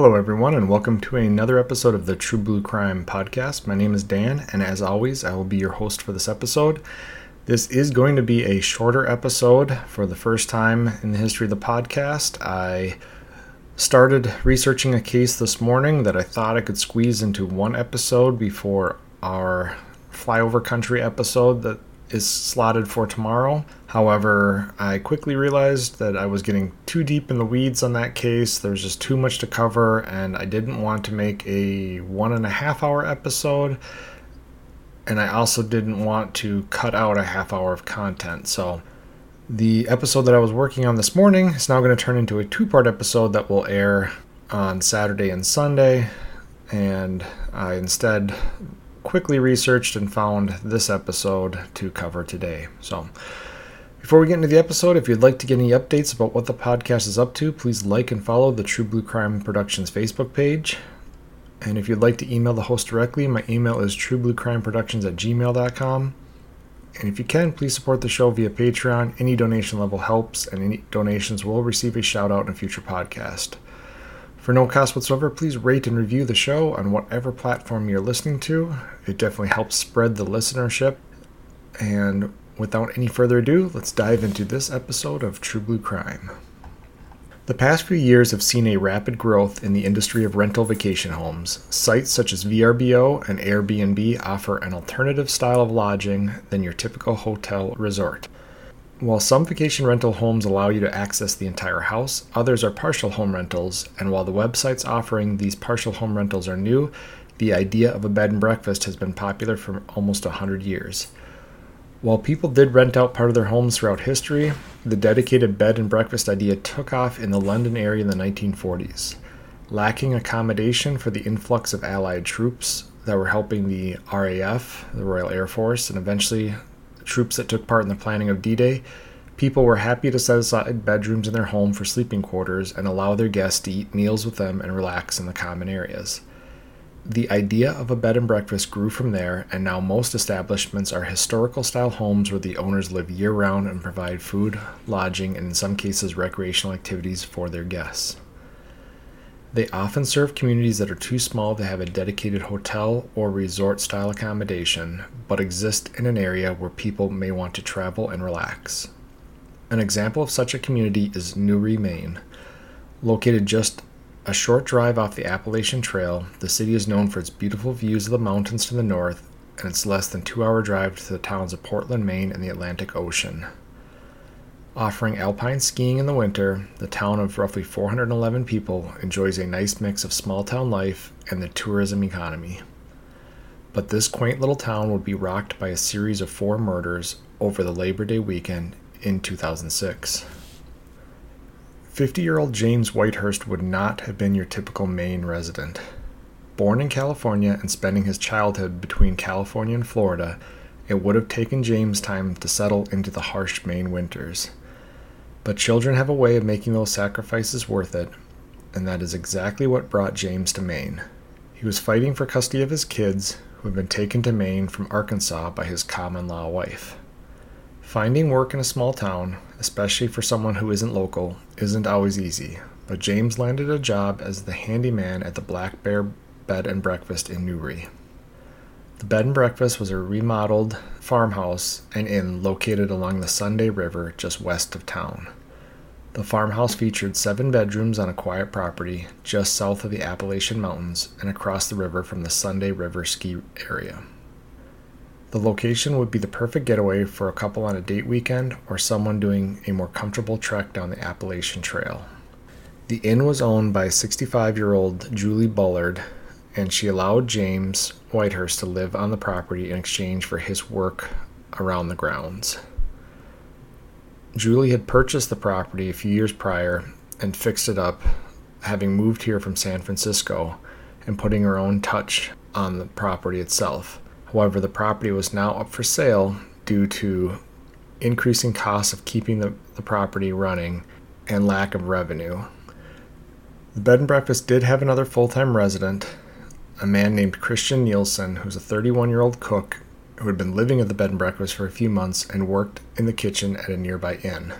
Hello, everyone, and welcome to another episode of the True Blue Crime podcast. My name is Dan, and as always, I will be your host for this episode. This is going to be a shorter episode for the first time in the history of the podcast. I started researching a case this morning that I thought I could squeeze into one episode before our flyover country episode that is slotted for tomorrow. However, I quickly realized that I was getting too deep in the weeds on that case. There was just too much to cover, and I didn't want to make a one and a half hour episode. And I also didn't want to cut out a half hour of content. So, the episode that I was working on this morning is now going to turn into a two part episode that will air on Saturday and Sunday. And I instead quickly researched and found this episode to cover today. So, before we get into the episode, if you'd like to get any updates about what the podcast is up to, please like and follow the True Blue Crime Productions Facebook page. And if you'd like to email the host directly, my email is truebluecrimeproductions at gmail.com. And if you can, please support the show via Patreon. Any donation level helps, and any donations will receive a shout out in a future podcast. For no cost whatsoever, please rate and review the show on whatever platform you're listening to. It definitely helps spread the listenership. And without any further ado, let's dive into this episode of True Blue Crime. The past few years have seen a rapid growth in the industry of rental vacation homes. Sites such as VRBO and Airbnb offer an alternative style of lodging than your typical hotel resort. While some vacation rental homes allow you to access the entire house, others are partial home rentals, and while the websites offering these partial home rentals are new, the idea of a bed and breakfast has been popular for almost 100 years. While people did rent out part of their homes throughout history, the dedicated bed and breakfast idea took off in the London area in the 1940s. Lacking accommodation for the influx of Allied troops that were helping the RAF, the Royal Air Force, and eventually troops that took part in the planning of D Day, people were happy to set aside bedrooms in their home for sleeping quarters and allow their guests to eat meals with them and relax in the common areas. The idea of a bed and breakfast grew from there, and now most establishments are historical style homes where the owners live year round and provide food, lodging, and in some cases recreational activities for their guests. They often serve communities that are too small to have a dedicated hotel or resort style accommodation, but exist in an area where people may want to travel and relax. An example of such a community is Newry, Maine. Located just a short drive off the Appalachian Trail, the city is known for its beautiful views of the mountains to the north and its less than two hour drive to the towns of Portland, Maine, and the Atlantic Ocean. Offering alpine skiing in the winter, the town of roughly 411 people enjoys a nice mix of small town life and the tourism economy. But this quaint little town would be rocked by a series of four murders over the Labor Day weekend in 2006. 50 year old James Whitehurst would not have been your typical Maine resident. Born in California and spending his childhood between California and Florida, it would have taken James time to settle into the harsh Maine winters. But children have a way of making those sacrifices worth it, and that is exactly what brought James to Maine. He was fighting for custody of his kids, who had been taken to Maine from Arkansas by his common law wife. Finding work in a small town, especially for someone who isn't local, isn't always easy, but James landed a job as the handyman at the Black Bear Bed and Breakfast in Newry. The bed and breakfast was a remodeled farmhouse and inn located along the Sunday River just west of town. The farmhouse featured seven bedrooms on a quiet property just south of the Appalachian Mountains and across the river from the Sunday River ski area. The location would be the perfect getaway for a couple on a date weekend or someone doing a more comfortable trek down the Appalachian Trail. The inn was owned by 65 year old Julie Bullard, and she allowed James Whitehurst to live on the property in exchange for his work around the grounds. Julie had purchased the property a few years prior and fixed it up, having moved here from San Francisco and putting her own touch on the property itself. However, the property was now up for sale due to increasing costs of keeping the, the property running and lack of revenue. The bed and breakfast did have another full time resident, a man named Christian Nielsen, who's a 31 year old cook who had been living at the bed and breakfast for a few months and worked in the kitchen at a nearby inn.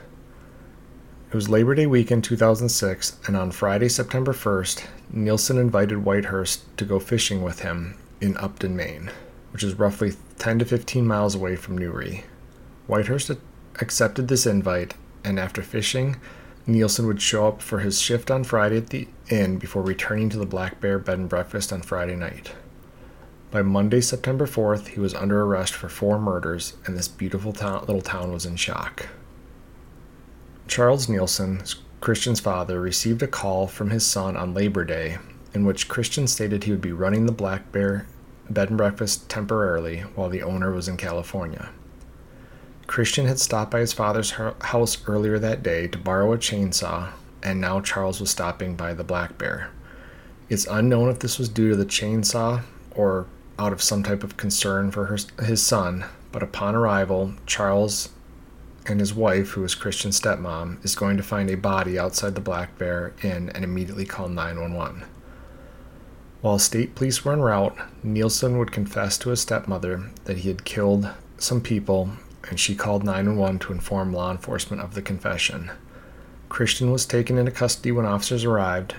It was Labor Day weekend 2006, and on Friday, September 1st, Nielsen invited Whitehurst to go fishing with him in Upton, Maine, which is roughly 10 to 15 miles away from Newry. Whitehurst accepted this invite, and after fishing, Nielsen would show up for his shift on Friday at the inn before returning to the Black Bear bed and breakfast on Friday night. By Monday, September 4th, he was under arrest for four murders, and this beautiful town, little town was in shock. Charles Nielsen, Christian's father, received a call from his son on Labor Day in which Christian stated he would be running the Black Bear bed and breakfast temporarily while the owner was in California. Christian had stopped by his father's house earlier that day to borrow a chainsaw, and now Charles was stopping by the Black Bear. It's unknown if this was due to the chainsaw or out of some type of concern for her, his son, but upon arrival, Charles and his wife, who is Christian's stepmom, is going to find a body outside the Black Bear Inn and immediately call 911. While state police were en route, Nielsen would confess to his stepmother that he had killed some people, and she called 911 to inform law enforcement of the confession. Christian was taken into custody when officers arrived,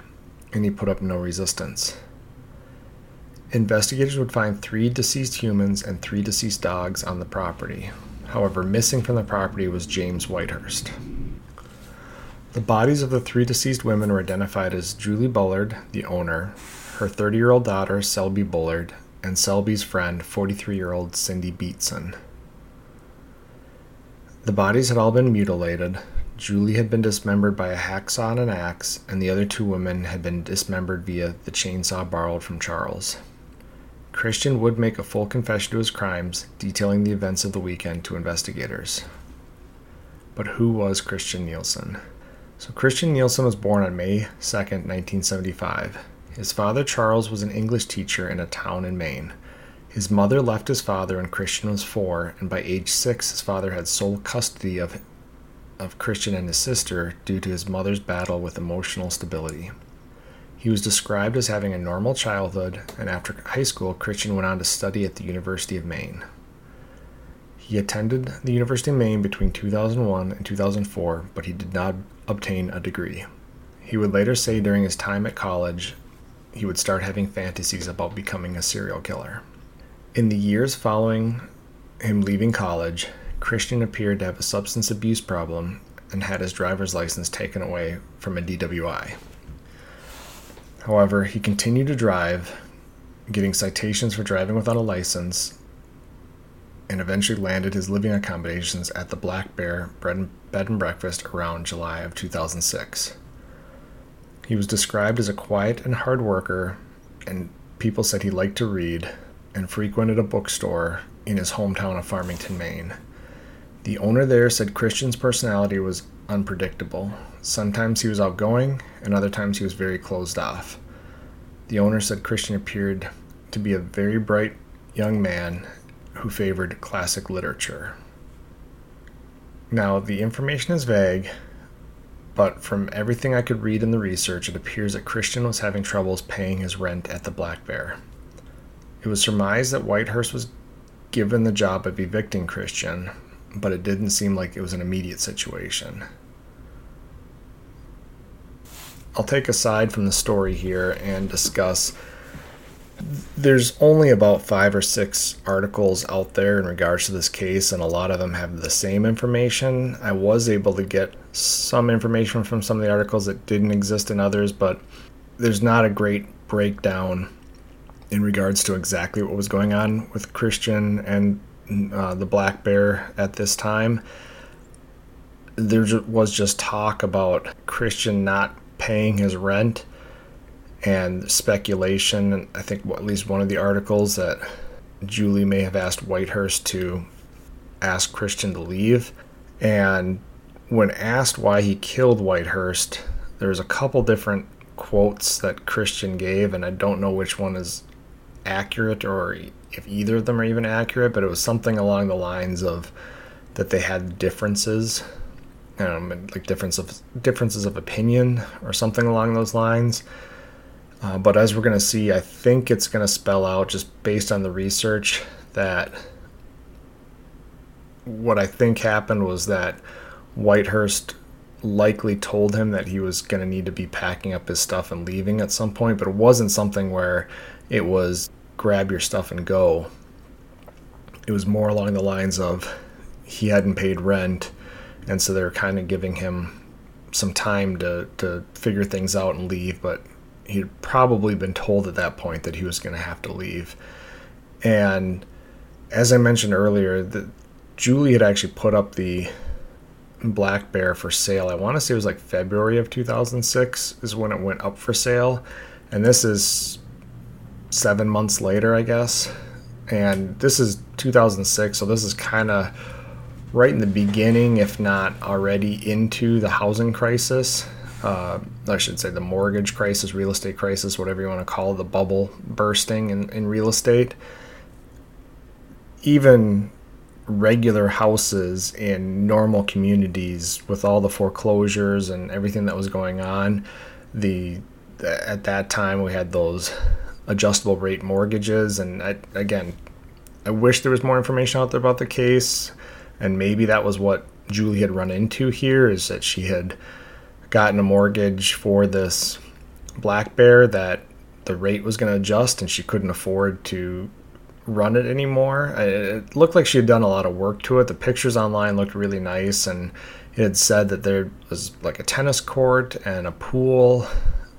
and he put up no resistance. Investigators would find three deceased humans and three deceased dogs on the property. However, missing from the property was James Whitehurst. The bodies of the three deceased women were identified as Julie Bullard, the owner, her 30 year old daughter, Selby Bullard, and Selby's friend, 43 year old Cindy Beatson. The bodies had all been mutilated. Julie had been dismembered by a hacksaw and an axe, and the other two women had been dismembered via the chainsaw borrowed from Charles. Christian would make a full confession to his crimes, detailing the events of the weekend to investigators. But who was Christian Nielsen? So, Christian Nielsen was born on May 2, 1975. His father, Charles, was an English teacher in a town in Maine. His mother left his father when Christian was four, and by age six, his father had sole custody of, of Christian and his sister due to his mother's battle with emotional stability. He was described as having a normal childhood, and after high school, Christian went on to study at the University of Maine. He attended the University of Maine between 2001 and 2004, but he did not obtain a degree. He would later say during his time at college, he would start having fantasies about becoming a serial killer. In the years following him leaving college, Christian appeared to have a substance abuse problem and had his driver's license taken away from a DWI. However, he continued to drive, getting citations for driving without a license, and eventually landed his living accommodations at the Black Bear Bed and Breakfast around July of 2006. He was described as a quiet and hard worker, and people said he liked to read and frequented a bookstore in his hometown of Farmington, Maine. The owner there said Christian's personality was unpredictable. Sometimes he was outgoing, and other times he was very closed off. The owner said Christian appeared to be a very bright young man who favored classic literature. Now, the information is vague, but from everything I could read in the research, it appears that Christian was having troubles paying his rent at the Black Bear. It was surmised that Whitehurst was given the job of evicting Christian, but it didn't seem like it was an immediate situation. I'll take a side from the story here and discuss. There's only about five or six articles out there in regards to this case, and a lot of them have the same information. I was able to get some information from some of the articles that didn't exist in others, but there's not a great breakdown in regards to exactly what was going on with Christian and uh, the Black Bear at this time. There was just talk about Christian not paying his rent and speculation. I think at least one of the articles that Julie may have asked Whitehurst to ask Christian to leave. And when asked why he killed Whitehurst, there's a couple different quotes that Christian gave, and I don't know which one is accurate or if either of them are even accurate, but it was something along the lines of that they had differences um, like difference of differences of opinion or something along those lines. Uh, but as we're going to see, I think it's going to spell out just based on the research that what I think happened was that Whitehurst likely told him that he was going to need to be packing up his stuff and leaving at some point, but it wasn't something where it was grab your stuff and go. It was more along the lines of he hadn't paid rent, and so they're kind of giving him some time to, to figure things out and leave, but he'd probably been told at that point that he was going to have to leave. And as I mentioned earlier, the, Julie had actually put up the black bear for sale. I want to say it was like February of 2006 is when it went up for sale. And this is seven months later, I guess. And this is 2006, so this is kind of right in the beginning, if not already into the housing crisis. Uh, I should say the mortgage crisis, real estate crisis, whatever you want to call it, the bubble bursting in, in real estate. Even regular houses in normal communities with all the foreclosures and everything that was going on the at that time we had those adjustable rate mortgages and I, again i wish there was more information out there about the case and maybe that was what julie had run into here is that she had gotten a mortgage for this black bear that the rate was going to adjust and she couldn't afford to run it anymore. It looked like she had done a lot of work to it. The pictures online looked really nice, and it had said that there was like a tennis court and a pool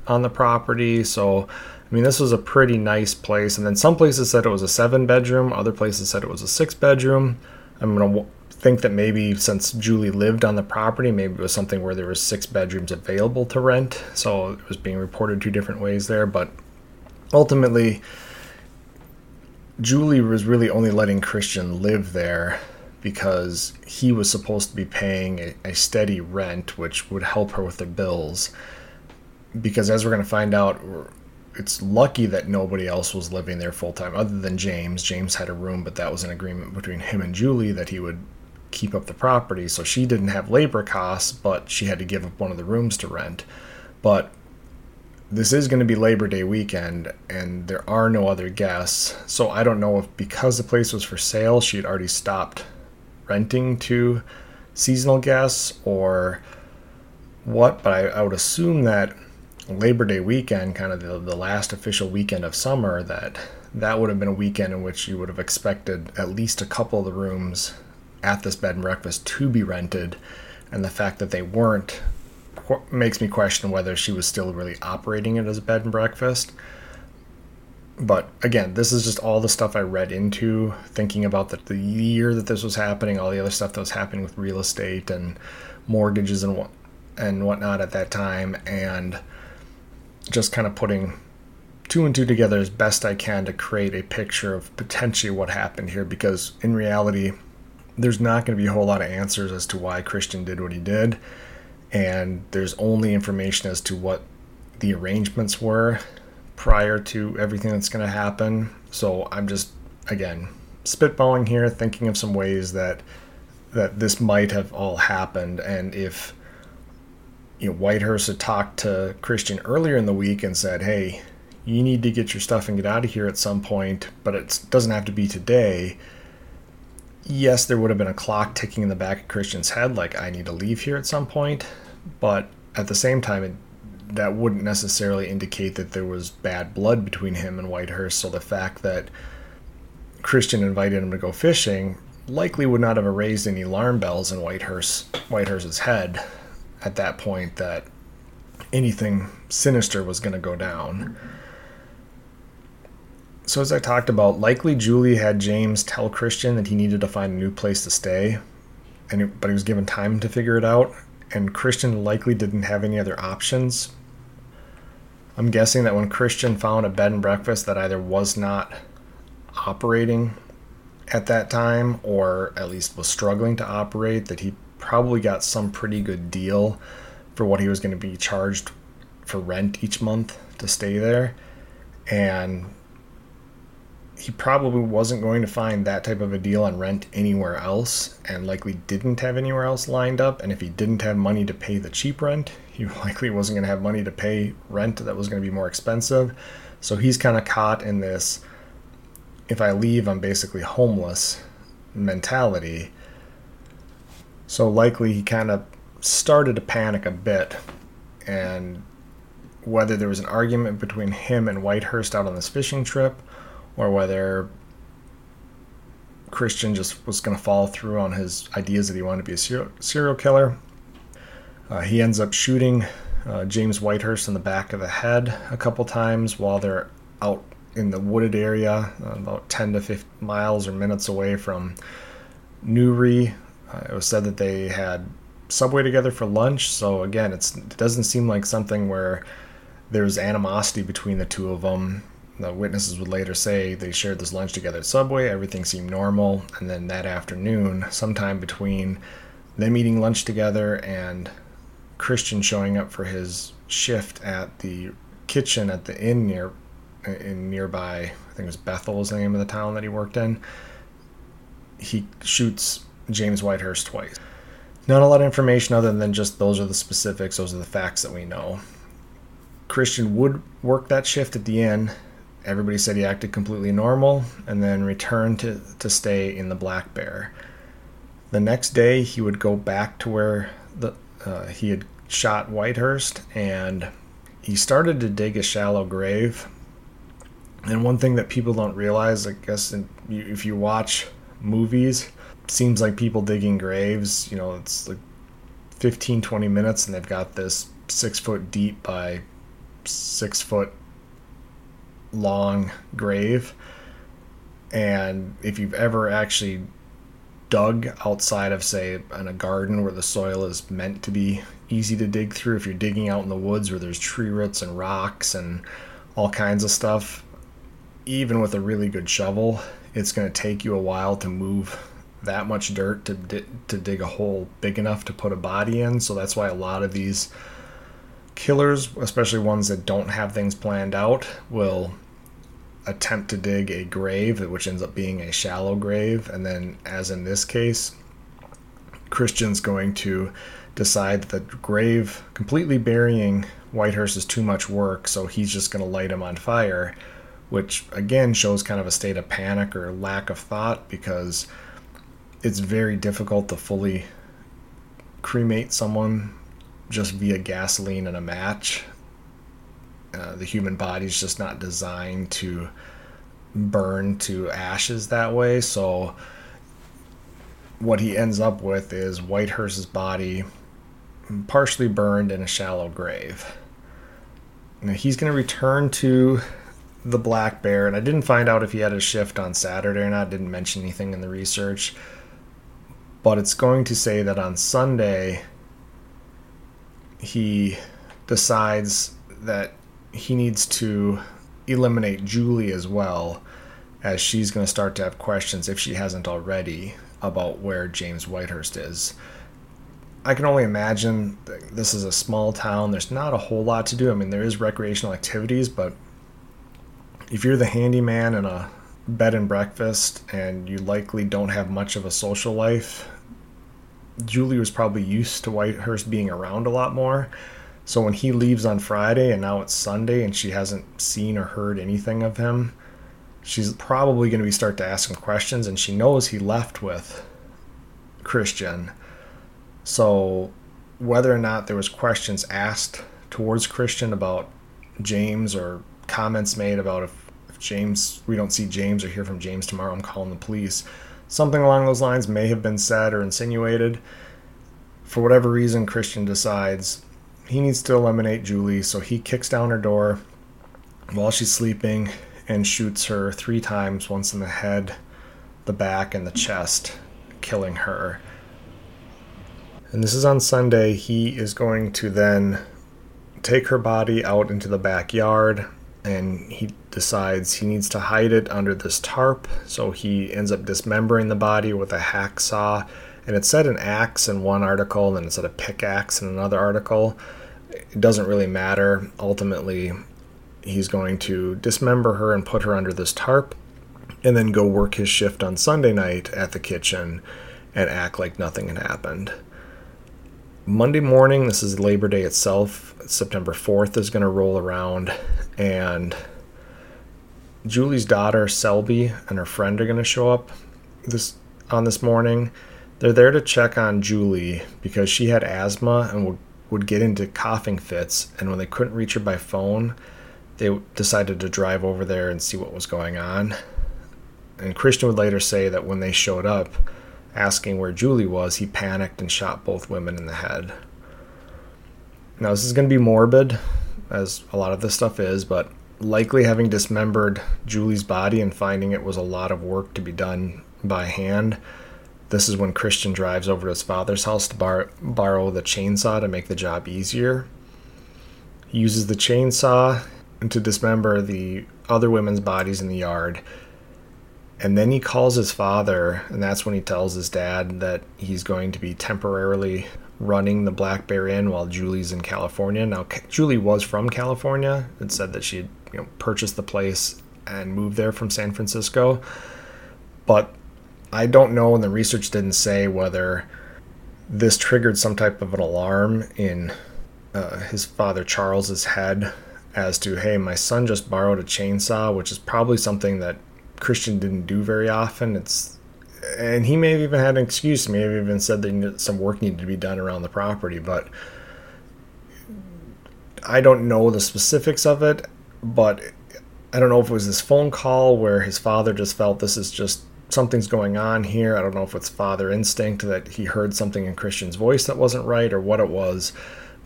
on the property. So, I mean, this was a pretty nice place. And then some places said it was a seven bedroom, other places said it was a six bedroom. I'm going to think that maybe since Julie lived on the property, maybe it was something where there was six bedrooms available to rent. So it was being reported two different ways there. But ultimately, Julie was really only letting Christian live there because he was supposed to be paying a, a steady rent, which would help her with the bills. Because as we're going to find out, it's lucky that nobody else was living there full time other than James. James had a room, but that was an agreement between him and Julie that he would keep up the property. So she didn't have labor costs, but she had to give up one of the rooms to rent. But this is going to be Labor Day weekend, and there are no other guests. So I don't know if because the place was for sale, she had already stopped renting to seasonal guests or what. But I, I would assume that Labor Day weekend, kind of the, the last official weekend of summer, that that would have been a weekend in which you would have expected at least a couple of the rooms at this bed and breakfast to be rented. And the fact that they weren't makes me question whether she was still really operating it as a bed and breakfast. But again, this is just all the stuff I read into thinking about the, the year that this was happening, all the other stuff that was happening with real estate and mortgages and what and whatnot at that time, and just kind of putting two and two together as best I can to create a picture of potentially what happened here. Because in reality, there's not going to be a whole lot of answers as to why Christian did what he did and there's only information as to what the arrangements were prior to everything that's going to happen. So I'm just again spitballing here, thinking of some ways that that this might have all happened, and if you know Whitehurst had talked to Christian earlier in the week and said, "Hey, you need to get your stuff and get out of here at some point, but it doesn't have to be today." Yes, there would have been a clock ticking in the back of Christian's head, like I need to leave here at some point but at the same time, it, that wouldn't necessarily indicate that there was bad blood between him and Whitehurst. So the fact that Christian invited him to go fishing likely would not have raised any alarm bells in Whitehurst Whitehurst's head at that point that anything sinister was going to go down. So as I talked about, likely Julie had James tell Christian that he needed to find a new place to stay, and it, but he was given time to figure it out and Christian likely didn't have any other options. I'm guessing that when Christian found a bed and breakfast that either was not operating at that time or at least was struggling to operate, that he probably got some pretty good deal for what he was going to be charged for rent each month to stay there. And he probably wasn't going to find that type of a deal on rent anywhere else and likely didn't have anywhere else lined up. And if he didn't have money to pay the cheap rent, he likely wasn't going to have money to pay rent that was going to be more expensive. So he's kind of caught in this if I leave, I'm basically homeless mentality. So likely he kind of started to panic a bit. And whether there was an argument between him and Whitehurst out on this fishing trip, or whether Christian just was going to follow through on his ideas that he wanted to be a serial killer. Uh, he ends up shooting uh, James Whitehurst in the back of the head a couple times while they're out in the wooded area, uh, about 10 to 15 miles or minutes away from Newry. Uh, it was said that they had Subway together for lunch. So again, it doesn't seem like something where there's animosity between the two of them. The witnesses would later say they shared this lunch together at Subway. Everything seemed normal, and then that afternoon, sometime between them eating lunch together and Christian showing up for his shift at the kitchen at the inn near in nearby, I think it was Bethel was the name of the town that he worked in. He shoots James Whitehurst twice. Not a lot of information other than just those are the specifics, those are the facts that we know. Christian would work that shift at the inn. Everybody said he acted completely normal and then returned to, to stay in the Black Bear. The next day, he would go back to where the uh, he had shot Whitehurst and he started to dig a shallow grave. And one thing that people don't realize, I guess, in, if you watch movies, seems like people digging graves, you know, it's like 15, 20 minutes and they've got this six foot deep by six foot long grave. And if you've ever actually dug outside of, say, in a garden where the soil is meant to be easy to dig through, if you're digging out in the woods where there's tree roots and rocks and all kinds of stuff, even with a really good shovel, it's going to take you a while to move that much dirt to to dig a hole big enough to put a body in. So that's why a lot of these killers, especially ones that don't have things planned out, will attempt to dig a grave, which ends up being a shallow grave, and then, as in this case, Christian's going to decide that the grave completely burying Whitehurst is too much work, so he's just going to light him on fire, which again shows kind of a state of panic or lack of thought because it's very difficult to fully cremate someone just via gasoline and a match. Uh, the human body is just not designed to burn to ashes that way. So, what he ends up with is Whitehurst's body partially burned in a shallow grave. Now, he's going to return to the Black Bear, and I didn't find out if he had a shift on Saturday or not. Didn't mention anything in the research but it's going to say that on Sunday he decides that he needs to eliminate Julie as well, as she's going to start to have questions, if she hasn't already, about where James Whitehurst is. I can only imagine this is a small town. There's not a whole lot to do. I mean, there is recreational activities, but if you're the handyman in a bed and breakfast and you likely don't have much of a social life, Julie was probably used to Whitehurst being around a lot more. So when he leaves on Friday and now it's Sunday and she hasn't seen or heard anything of him, she's probably going to be start to ask him questions and she knows he left with Christian. So whether or not there was questions asked towards Christian about James or comments made about if, James we don't see James or hear from James tomorrow, I'm calling the police Something along those lines may have been said or insinuated. For whatever reason, Christian decides he needs to eliminate Julie, so he kicks down her door while she's sleeping and shoots her three times once in the head, the back, and the chest, killing her. And this is on Sunday. He is going to then take her body out into the backyard and he decides he needs to hide it under this tarp. So he ends up dismembering the body with a hacksaw. And it said an axe in one article, and it said a pickaxe in another article. It doesn't really matter. Ultimately, he's going to dismember her and put her under this tarp, and then go work his shift on Sunday night at the kitchen and act like nothing had happened. Monday morning, this is Labor Day itself, September 4th is going to roll around, and Julie's daughter Selby and her friend are going to show up this on this morning. They're there to check on Julie because she had asthma and would, would get into coughing fits. And when they couldn't reach her by phone, they decided to drive over there and see what was going on. And Christian would later say that when they showed up asking where Julie was, he panicked and shot both women in the head. Now, this is going to be morbid, as a lot of this stuff is, but likely having dismembered Julie's body and finding it was a lot of work to be done by hand. This is when Christian drives over to his father's house to bar- borrow the chainsaw to make the job easier. He uses the chainsaw to dismember the other women's bodies in the yard. And then he calls his father, and that's when he tells his dad that he's going to be temporarily running the Black Bear Inn while Julie's in California. Now, Julie was from California and said that she had you know, purchased the place and moved there from San Francisco. But I don't know, and the research didn't say whether this triggered some type of an alarm in uh, his father Charles's head as to, hey, my son just borrowed a chainsaw, which is probably something that Christian didn't do very often. It's and he may have even had an excuse. May have even said that some work needed to be done around the property, but I don't know the specifics of it. But I don't know if it was this phone call where his father just felt this is just something's going on here. I don't know if it's father instinct that he heard something in Christian's voice that wasn't right or what it was.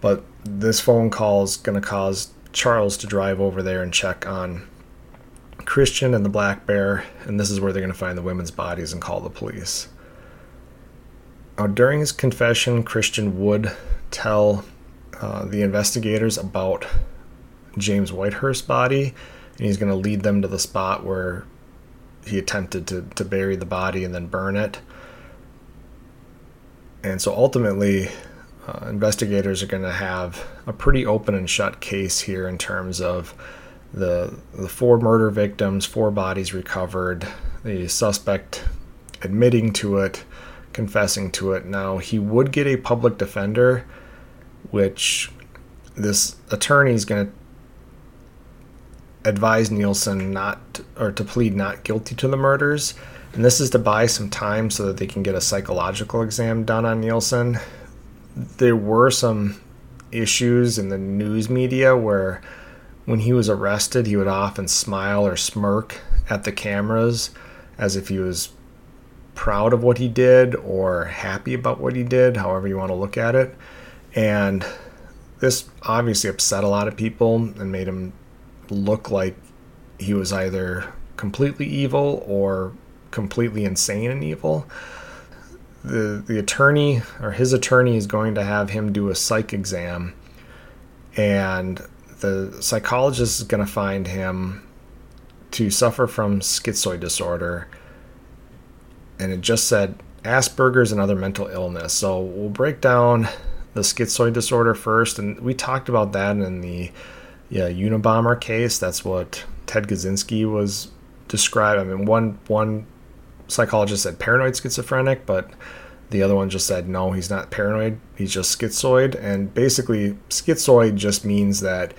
But this phone call is going to cause Charles to drive over there and check on Christian and the Black Bear, and this is where they're going to find the women's bodies and call the police. Now, during his confession, Christian would tell uh, the investigators about James Whitehurst's body, and he's going to lead them to the spot where he attempted to, to bury the body and then burn it. And so ultimately, uh, investigators are going to have a pretty open and shut case here in terms of the the four murder victims, four bodies recovered, the suspect admitting to it, confessing to it. Now he would get a public defender, which this attorney is going to advise Nielsen not or to plead not guilty to the murders. And this is to buy some time so that they can get a psychological exam done on Nielsen. There were some issues in the news media where when he was arrested, he would often smile or smirk at the cameras as if he was proud of what he did or happy about what he did, however you want to look at it. And this obviously upset a lot of people and made him look like he was either completely evil or completely insane and evil. The the attorney or his attorney is going to have him do a psych exam and the psychologist is going to find him to suffer from schizoid disorder. And it just said Asperger's and other mental illness. So we'll break down the schizoid disorder first. And we talked about that in the yeah, Unabomber case. That's what Ted Kaczynski was described. I mean, one one psychologist said paranoid schizophrenic, but the other one just said no, he's not paranoid. He's just schizoid. And basically, schizoid just means that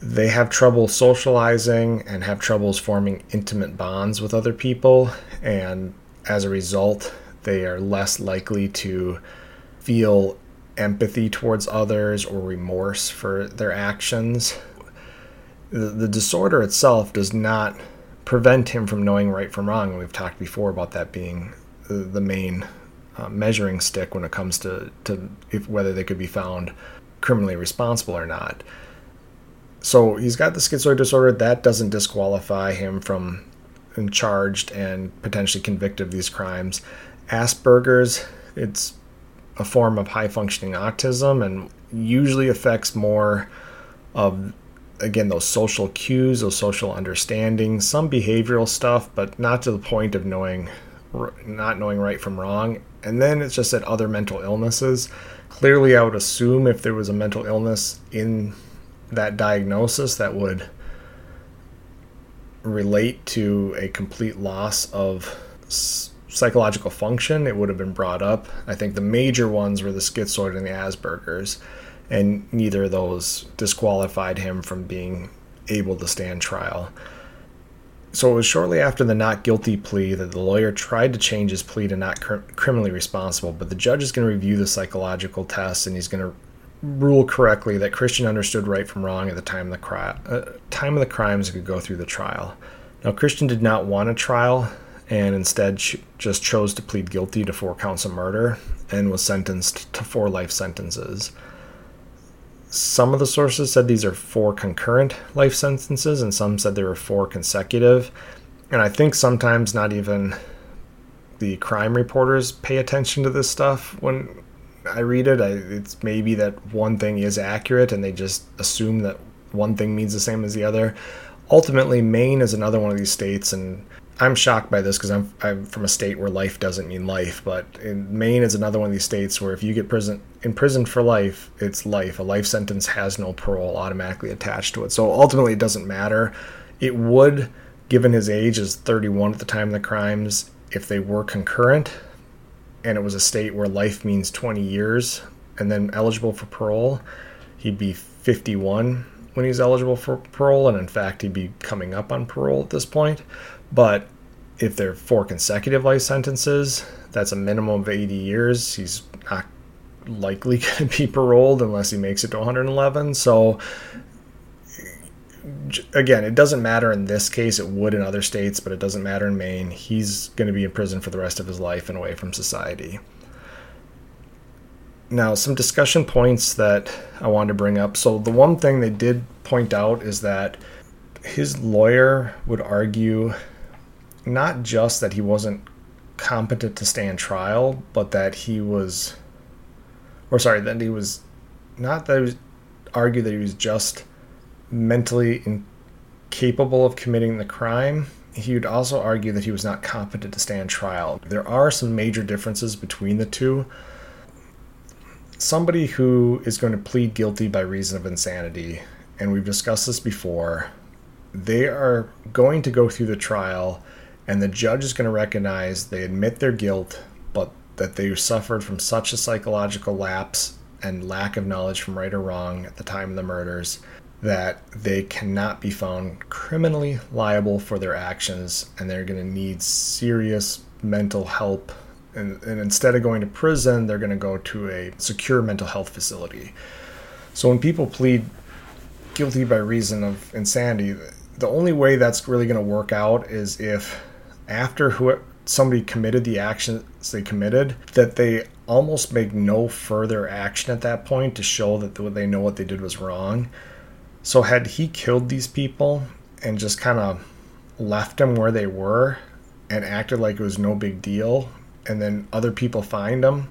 they have trouble socializing and have troubles forming intimate bonds with other people. And as a result, they are less likely to feel empathy towards others or remorse for their actions. The, disorder itself does not prevent him from knowing right from wrong. We've talked before about that being the main uh, measuring stick when it comes to, to if, whether they could be found criminally responsible or not so he's got the schizoid disorder. That doesn't disqualify him from being charged and potentially convicted of these crimes. Asperger's, it's a form of high functioning autism and usually affects more of again those social cues, those social understandings, some behavioral stuff, but not to the point of knowing not knowing right from wrong. And then it's just that other mental illnesses. Clearly, I would assume if there was a mental illness in that diagnosis that would relate to a complete loss of psychological function, it would have been brought up. I think the major ones were the schizoid and the Asperger's, and neither of those disqualified him from being able to stand trial. So it was shortly after the not guilty plea that the lawyer tried to change his plea to not cr- criminally responsible, but the judge is going to review the psychological test and he's going to rule correctly that Christian understood right from wrong at the time of the cri- uh, time of the crimes could go through the trial. Now Christian did not want a trial and instead just chose to plead guilty to four counts of murder and was sentenced to four life sentences. Some of the sources said these are four concurrent life sentences, and some said there were four consecutive. And I think sometimes not even the crime reporters pay attention to this stuff when I read it. I, it's maybe that one thing is accurate and they just assume that one thing means the same as the other. Ultimately, Maine is another one of these states, and I'm shocked by this because I'm, I'm from a state where life doesn't mean life. But in Maine is another one of these states where if you get prison imprisoned for life, it's life. A life sentence has no parole automatically attached to it. So ultimately, it doesn't matter. It would, given his age is 31 at the time of the crimes, if they were concurrent, and it was a state where life means 20 years, and then eligible for parole, he'd be 51 when he's eligible for parole, and in fact, he'd be coming up on parole at this point. But if they're four consecutive life sentences, that's a minimum of 80 years. He's not likely going to be paroled unless he makes it to 111. So, again, it doesn't matter in this case. It would in other states, but it doesn't matter in Maine. He's going to be in prison for the rest of his life and away from society. Now, some discussion points that I wanted to bring up. So, the one thing they did point out is that his lawyer would argue not just that he wasn't competent to stand trial, but that he was, or sorry, that he was not that he was argue that he was just mentally incapable of committing the crime. He would also argue that he was not competent to stand trial. There are some major differences between the two. Somebody who is going to plead guilty by reason of insanity, and we've discussed this before, they are going to go through the trial and the judge is going to recognize they admit their guilt, but that they suffered from such a psychological lapse and lack of knowledge from right or wrong at the time of the murders that they cannot be found criminally liable for their actions and they're going to need serious mental help. And, and instead of going to prison, they're going to go to a secure mental health facility. So when people plead guilty by reason of insanity, the only way that's really going to work out is if after who somebody committed the actions they committed that they almost make no further action at that point to show that they know what they did was wrong. So had he killed these people and just kind of left them where they were and acted like it was no big deal and then other people find him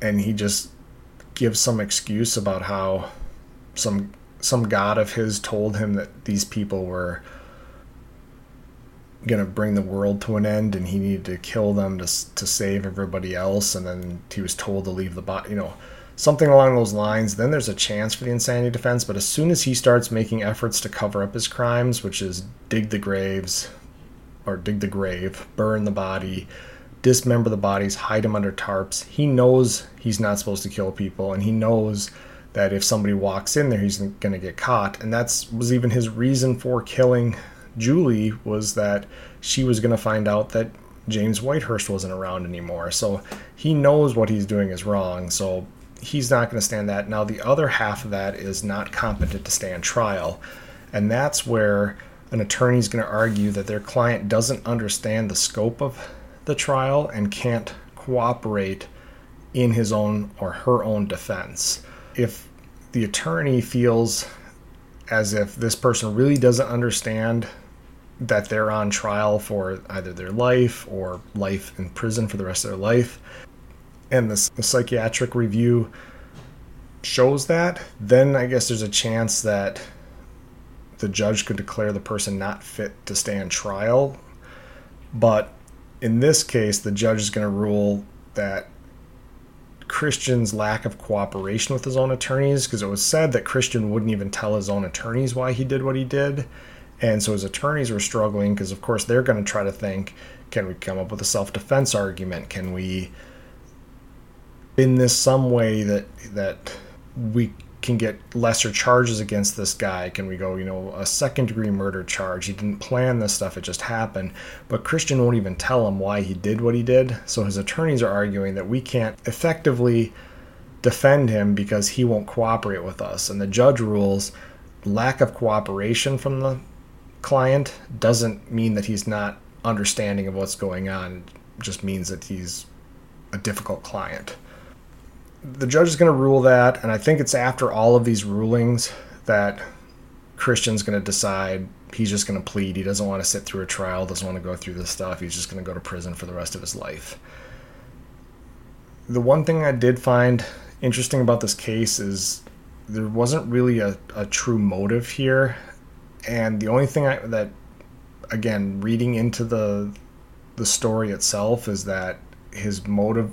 and he just gives some excuse about how some some god of his told him that these people were going to bring the world to an end and he needed to kill them to, to save everybody else and then he was told to leave the body you know something along those lines then there's a chance for the insanity defense but as soon as he starts making efforts to cover up his crimes which is dig the graves or dig the grave burn the body dismember the bodies hide them under tarps he knows he's not supposed to kill people and he knows that if somebody walks in there, he's going to get caught. And that's was even his reason for killing Julie was that she was going to find out that James Whitehurst wasn't around anymore. So he knows what he's doing is wrong. So he's not going to stand that. Now the other half of that is not competent to stand trial, and that's where an attorney is going to argue that their client doesn't understand the scope of the trial and can't cooperate in his own or her own defense. If the attorney feels as if this person really doesn't understand that they're on trial for either their life or life in prison for the rest of their life, and the, the psychiatric review shows that, then I guess there's a chance that the judge could declare the person not fit to stand trial. But in this case, the judge is going to rule that Christian's lack of cooperation with his own attorneys, because it was said that Christian wouldn't even tell his own attorneys why he did what he did. And so his attorneys were struggling because, of course, they're going to try to think can we come up with a self defense argument? Can we, in this some way that, that we can get lesser charges against this guy? Can we go, you know, a second degree murder charge? He didn't plan this stuff, it just happened. But Christian won't even tell him why he did what he did. So his attorneys are arguing that we can't effectively defend him because he won't cooperate with us. And the judge rules lack of cooperation from the client doesn't mean that he's not understanding of what's going on, it just means that he's a difficult client the judge is going to rule that, and I think it's after all of these rulings that Christian's going to decide he's just going to plead. He doesn't want to sit through a trial, doesn't want to go through this stuff. He's just going to go to prison for the rest of his life. The one thing I did find interesting about this case is there wasn't really a, a true motive here. And the only thing I, that, again, reading into the the story itself is that his motive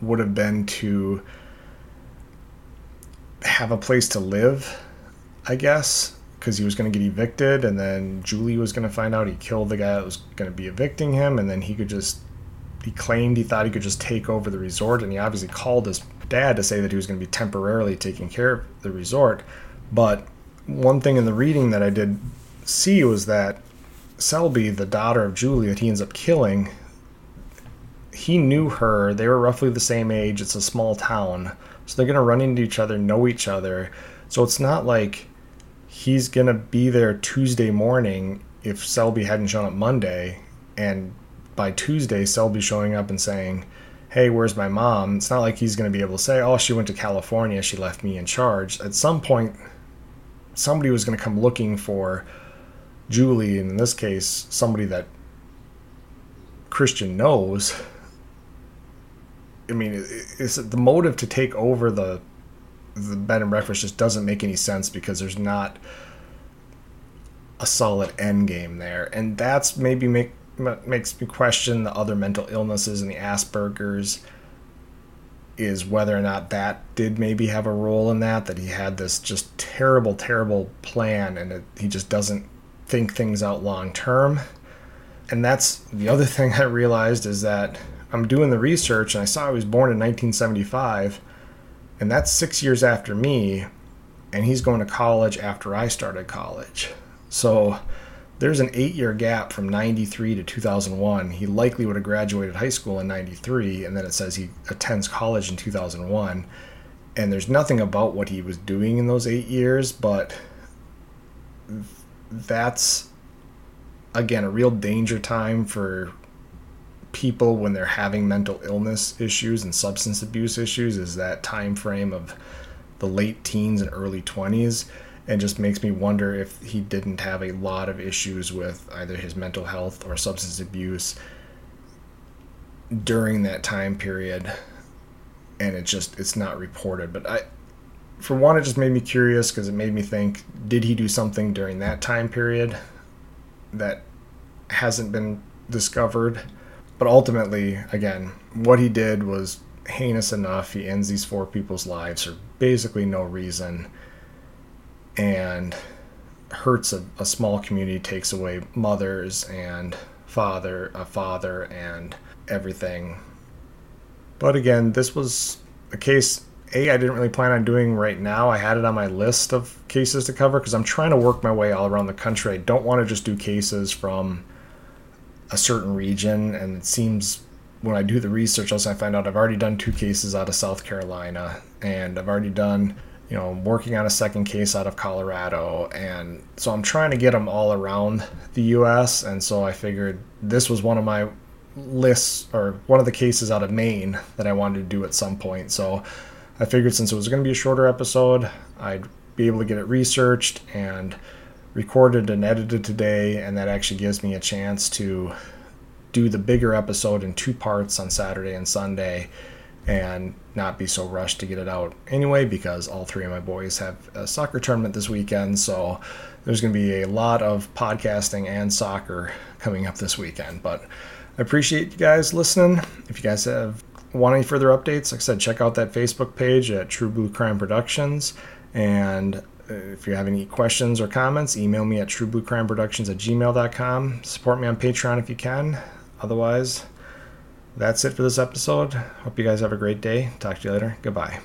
would have been to have a place to live, I guess, because he was going to get evicted, and then Julie was going to find out he killed the guy that was going to be evicting him, and then he could just. He claimed he thought he could just take over the resort, and he obviously called his dad to say that he was going to be temporarily taking care of the resort. But one thing in the reading that I did see was that Selby, the daughter of Julie that he ends up killing, he knew her. They were roughly the same age. It's a small town. So they're going to run into each other, know each other. So it's not like he's going to be there Tuesday morning if Selby hadn't shown up Monday. And by Tuesday, Selby showing up and saying, Hey, where's my mom? It's not like he's going to be able to say, Oh, she went to California. She left me in charge. At some point, somebody was going to come looking for Julie, and in this case, somebody that Christian knows. I mean, it's the motive to take over the the bed and breakfast just doesn't make any sense because there's not a solid end game there, and that's maybe make makes me question the other mental illnesses and the Asperger's is whether or not that did maybe have a role in that that he had this just terrible terrible plan and it, he just doesn't think things out long term and that's the other thing i realized is that I'm doing the research and I saw he was born in 1975, and that's six years after me, and he's going to college after I started college. So there's an eight year gap from 93 to 2001. He likely would have graduated high school in 93, and then it says he attends college in 2001. And there's nothing about what he was doing in those eight years, but that's, again, a real danger time for people when they're having mental illness issues and substance abuse issues is that time frame of the late teens and early 20s and just makes me wonder if he didn't have a lot of issues with either his mental health or substance abuse during that time period. And it just it's not reported but i for one it just made me curious because it made me think did he do something during that time period that hasn't been discovered? But ultimately, again, what he did was heinous enough. He ends these four people's lives for basically no reason and hurts a, a small community, takes away mothers and father, a father, and everything. But again, this was a case a I didn't really plan on doing right now. I had it on my list of cases to cover because I'm trying to work my way all around the country. I don't want to just do cases from a certain region, and it seems when I do the research, also I find out I've already done two cases out of South Carolina, and I've already done, you know, I'm working on a second case out of Colorado, and so I'm trying to get them all around the U.S. And so I figured this was one of my lists or one of the cases out of Maine that I wanted to do at some point. So I figured since it was going to be a shorter episode, I'd be able to get it researched and recorded and edited today, and that actually gives me a chance to do the bigger episode in two parts on Saturday and Sunday and not be so rushed to get it out anyway because all three of my boys have a soccer tournament this weekend. So there's going to be a lot of podcasting and soccer coming up this weekend. But I appreciate you guys listening. If you guys have want any further updates, like I said, check out that Facebook page at True Blue Crime Productions. And uh, if you have any questions or comments, email me at truebluecrimeproductions at gmail.com. Support me on Patreon if you can. Otherwise, that's it for this episode. Hope you guys have a great day. Talk to you later. Goodbye.